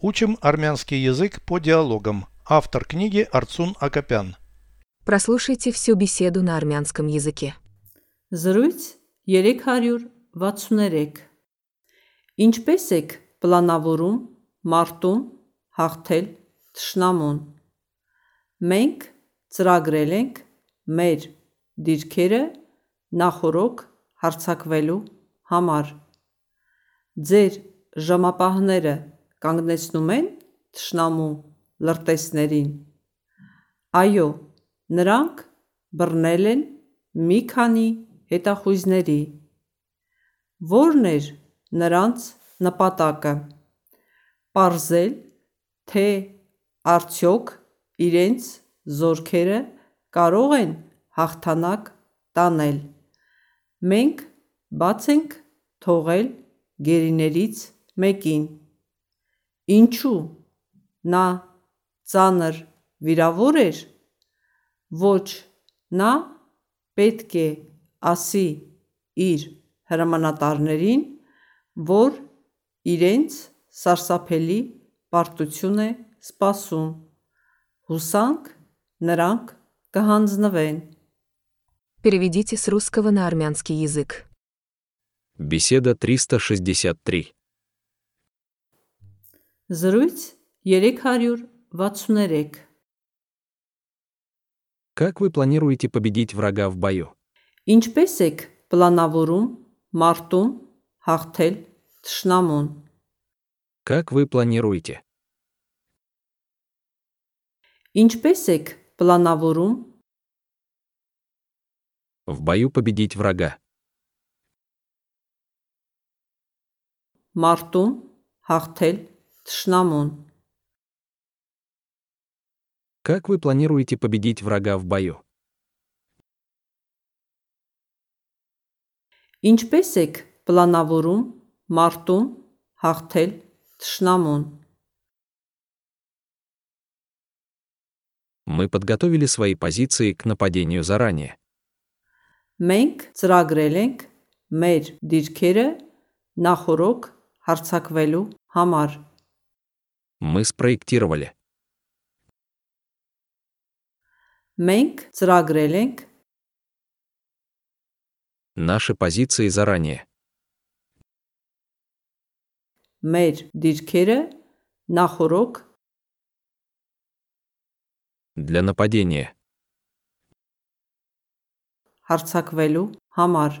Учим армянский язык по диалогам. Автор книги Арцун Акопян. Прослушайте всю беседу на армянском языке. Զրույց 363 Ինչպես եք պլանավորում մարտում հաղթել թշնամուն Մենք ծրագրել ենք մեր դիրքերը նախորոք հարցակվելու համար Ձեր ժամապահները կանգնեցնում են թշնամու լրտեսներին Այո, նրանք բռնել են մի քանի հետախույզների։ Որն էր նրանց նպատակը։ Պարզել, թե արդյոք իրենց զորքերը կարող են հաղթանակ տանել։ Մենք բաց ենք թողել գերիներից մեկին։ Ինչու։ Նա ծանր վիրավոր էր։ Ոչ, նա պետք է ասի իր հրամանատարներին, որ իրենց սարսափելի պարտություն է սպասում։ Հուսանք նրանք կհանձնվեն։ Переведите с русского на армянский язык. Беседа 363. Զրույց 363 Как вы планируете победить врага в бою? Ինչպես եք պլանավորում մարտում հաղթել թշնամուն։ Как вы планируете? Ինչպես եք պլանավորում В бою победить врага. մարտում հաղթել թշնամուն։ Как вы планируете победить врага в бою? Ինչպես եք պլանավորում մարտում հաղթել թշնամուն։ Мы подготовили свои позиции к нападению заранее. Մենք ծրագրել ենք մեր դիրքերը նախորոք հարցակվելու համար։ Мы спроектировали. Մենք ծրագրել ենք Наши позиции заранее. մեր դիրքերը նախորոք Для нападения. հարցակվելու համար։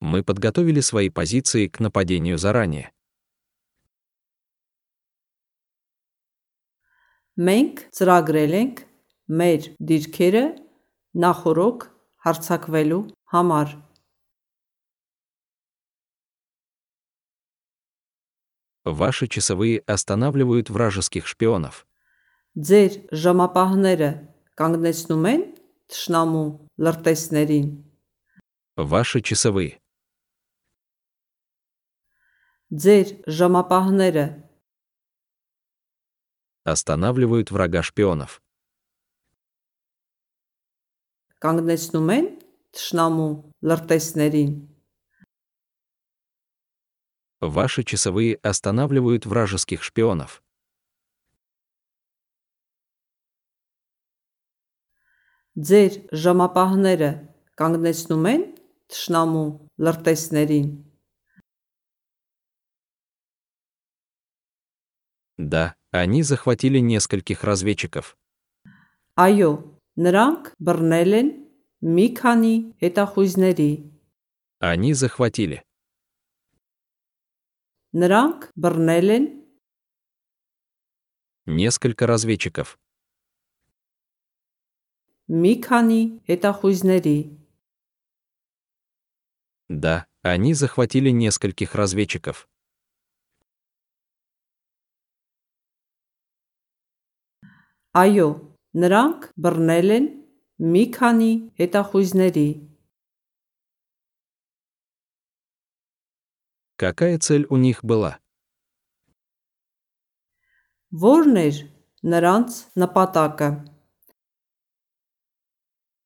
Мы подготовили свои позиции к нападению заранее. Մենք ծրագրել ենք մեր դիրքերը նախորոք հարցակվելու համար։ Ваши часовые останавливают вражеских шпионов. Ձեր ժամապահները կանգնեցնում են թշնամու լրտեսներին։ Ваши часовые. Ձեր ժամապահները Останавливают врага шпионов. կանգնեցնում են թշնամու լրտեսներին։ Ваши часовые останавливают вражеских шпионов. Ձեր ժամապահները կանգնեցնում են թշնամու լրտեսներին։ Да, они захватили нескольких разведчиков. Այո, նրանք բռնել են մի քանի հետախույզների։ Они захватили. Նրանք բռնել են Несколько разведчиков. մի քանի հետախույզների։ Да, они захватили нескольких разведчиков. Այո, նրանք բռնել են մի քանի հետախույզների։ Какая цель у них была? Որն էր նրանց նպատակը։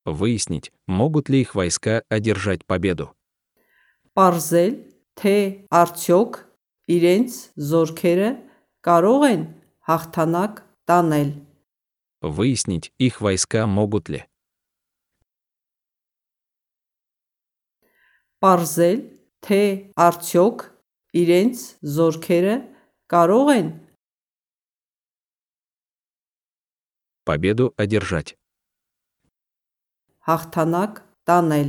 Выяснить, могут ли их войска одержать победу. Պարզել, թե արդյոք իրենց զորքերը կարող են հաղթանակ տանել։ Выяснить, их войска могут ли. Պարզել, թե արդյոք իրենց զորքերը կարող են Победу одержать. հաղթանակ տանել։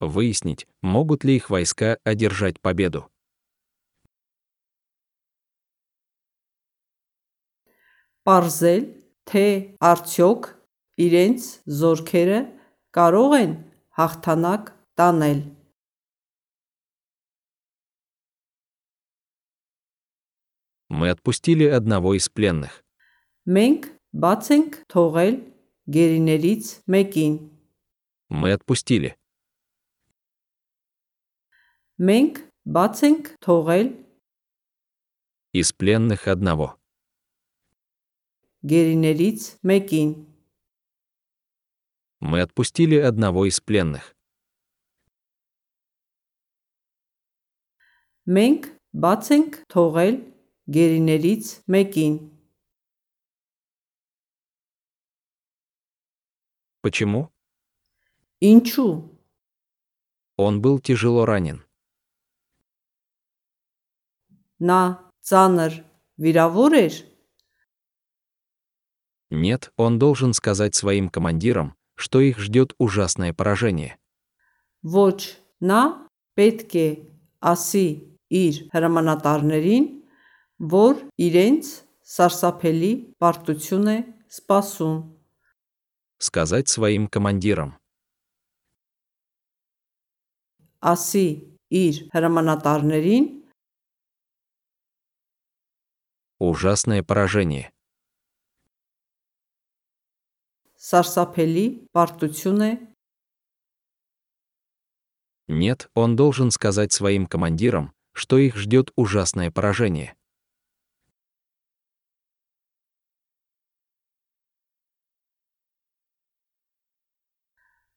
Выяснить, могут ли их войска одержать победу. Պարզել, թե արդյոք իրենց զորքերը կարող են հաղթանակ տանել։ Мы отпустили одного из пленных. Մենք բաց ենք թողել գերիներից մեկին։ Мы отпустили. Մենք բաց ենք թողել Из пленных одного. գերիներից մեկին։ Мы отпустили одного из пленных. Մենք բաց ենք թողել գերիներից մեկին։ Почему? Ինչու։ Он был тяжело ранен. Նա ծանր վիրավոր էր։ Нет, он должен сказать своим командирам, что их ждет ужасное поражение. Ոչ, նա պետք է ասի իր հրամանատարներին, որ իրենց սարսափելի պարտություն է սպասում։ Сказать своим командирам. Ասի իր հրամանատարներին, Ужасное поражение. սարսափելի պարտություն է Нет, он должен сказать своим командирам, что их ждет ужасное поражение.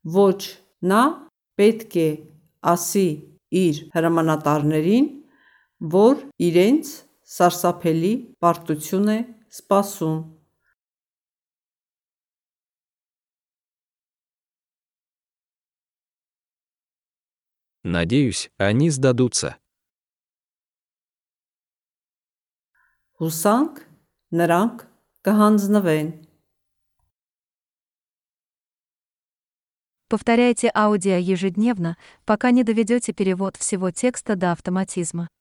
Ոչ, նա պետք է ասի իր հրամանատարներին, որ իրենց սարսափելի պարտություն է սպասում։ Надеюсь, они сдадутся. Հուսանք նրանք կհանձնվեն։ Повторяйте аудио ежедневно, пока не доведете перевод всего текста до автоматизма.